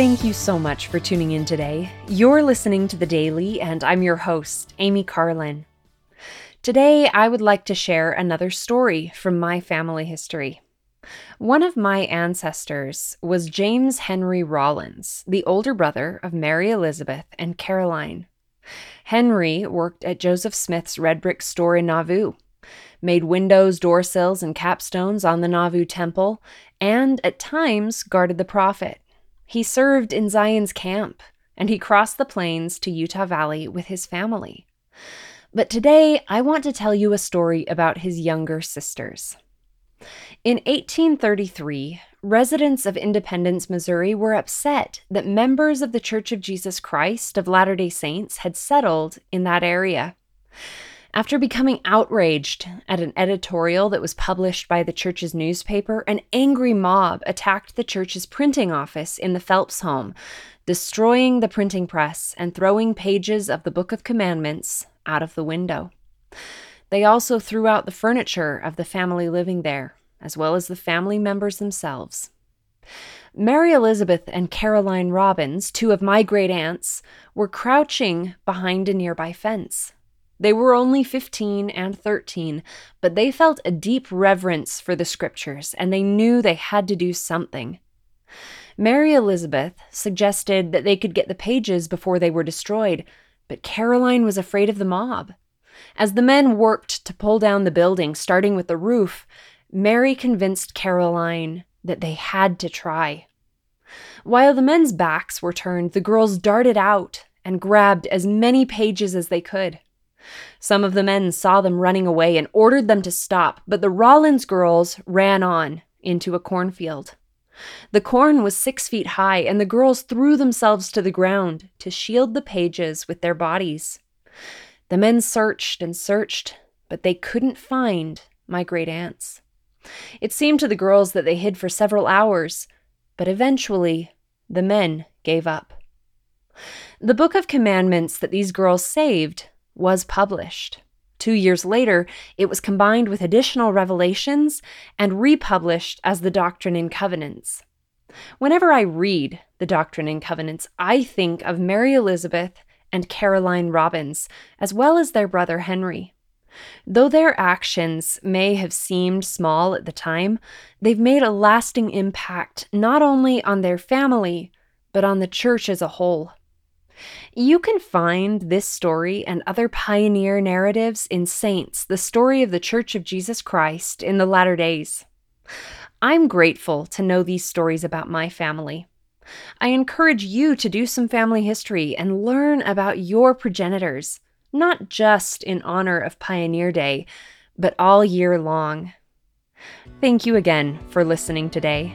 Thank you so much for tuning in today. You're listening to The Daily, and I'm your host, Amy Carlin. Today, I would like to share another story from my family history. One of my ancestors was James Henry Rollins, the older brother of Mary Elizabeth and Caroline. Henry worked at Joseph Smith's red brick store in Nauvoo, made windows, door sills, and capstones on the Nauvoo temple, and at times guarded the prophet. He served in Zion's camp, and he crossed the plains to Utah Valley with his family. But today, I want to tell you a story about his younger sisters. In 1833, residents of Independence, Missouri were upset that members of the Church of Jesus Christ of Latter day Saints had settled in that area. After becoming outraged at an editorial that was published by the church's newspaper, an angry mob attacked the church's printing office in the Phelps home, destroying the printing press and throwing pages of the Book of Commandments out of the window. They also threw out the furniture of the family living there, as well as the family members themselves. Mary Elizabeth and Caroline Rollins, two of my great aunts, were crouching behind a nearby fence. They were only 15 and 13, but they felt a deep reverence for the scriptures and they knew they had to do something. Mary Elizabeth suggested that they could get the pages before they were destroyed, but Caroline was afraid of the mob. As the men worked to pull down the building, starting with the roof, Mary convinced Caroline that they had to try. While the men's backs were turned, the girls darted out and grabbed as many pages as they could. Some of the men saw them running away and ordered them to stop, but the Rollins girls ran on into a cornfield. The corn was six feet high, and the girls threw themselves to the ground to shield the pages with their bodies. The men searched and searched, but they couldn't find my great aunts. It seemed to the girls that they hid for several hours, but eventually the men gave up. The Book of Commandments that these girls saved was published. Two years later, it was combined with additional revelations and republished as the Doctrine and Covenants. Whenever I read the Doctrine and Covenants, I think of Mary Elizabeth and Caroline Rollins, as well as their brother Henry. Though their actions may have seemed small at the time, they've made a lasting impact not only on their family, but on the church as a whole. You can find this story and other pioneer narratives in Saints, the story of the Church of Jesus Christ in the latter days. I'm grateful to know these stories about my family. I encourage you to do some family history and learn about your progenitors not just in honor of Pioneer Day, but all year long. Thank you again for listening today.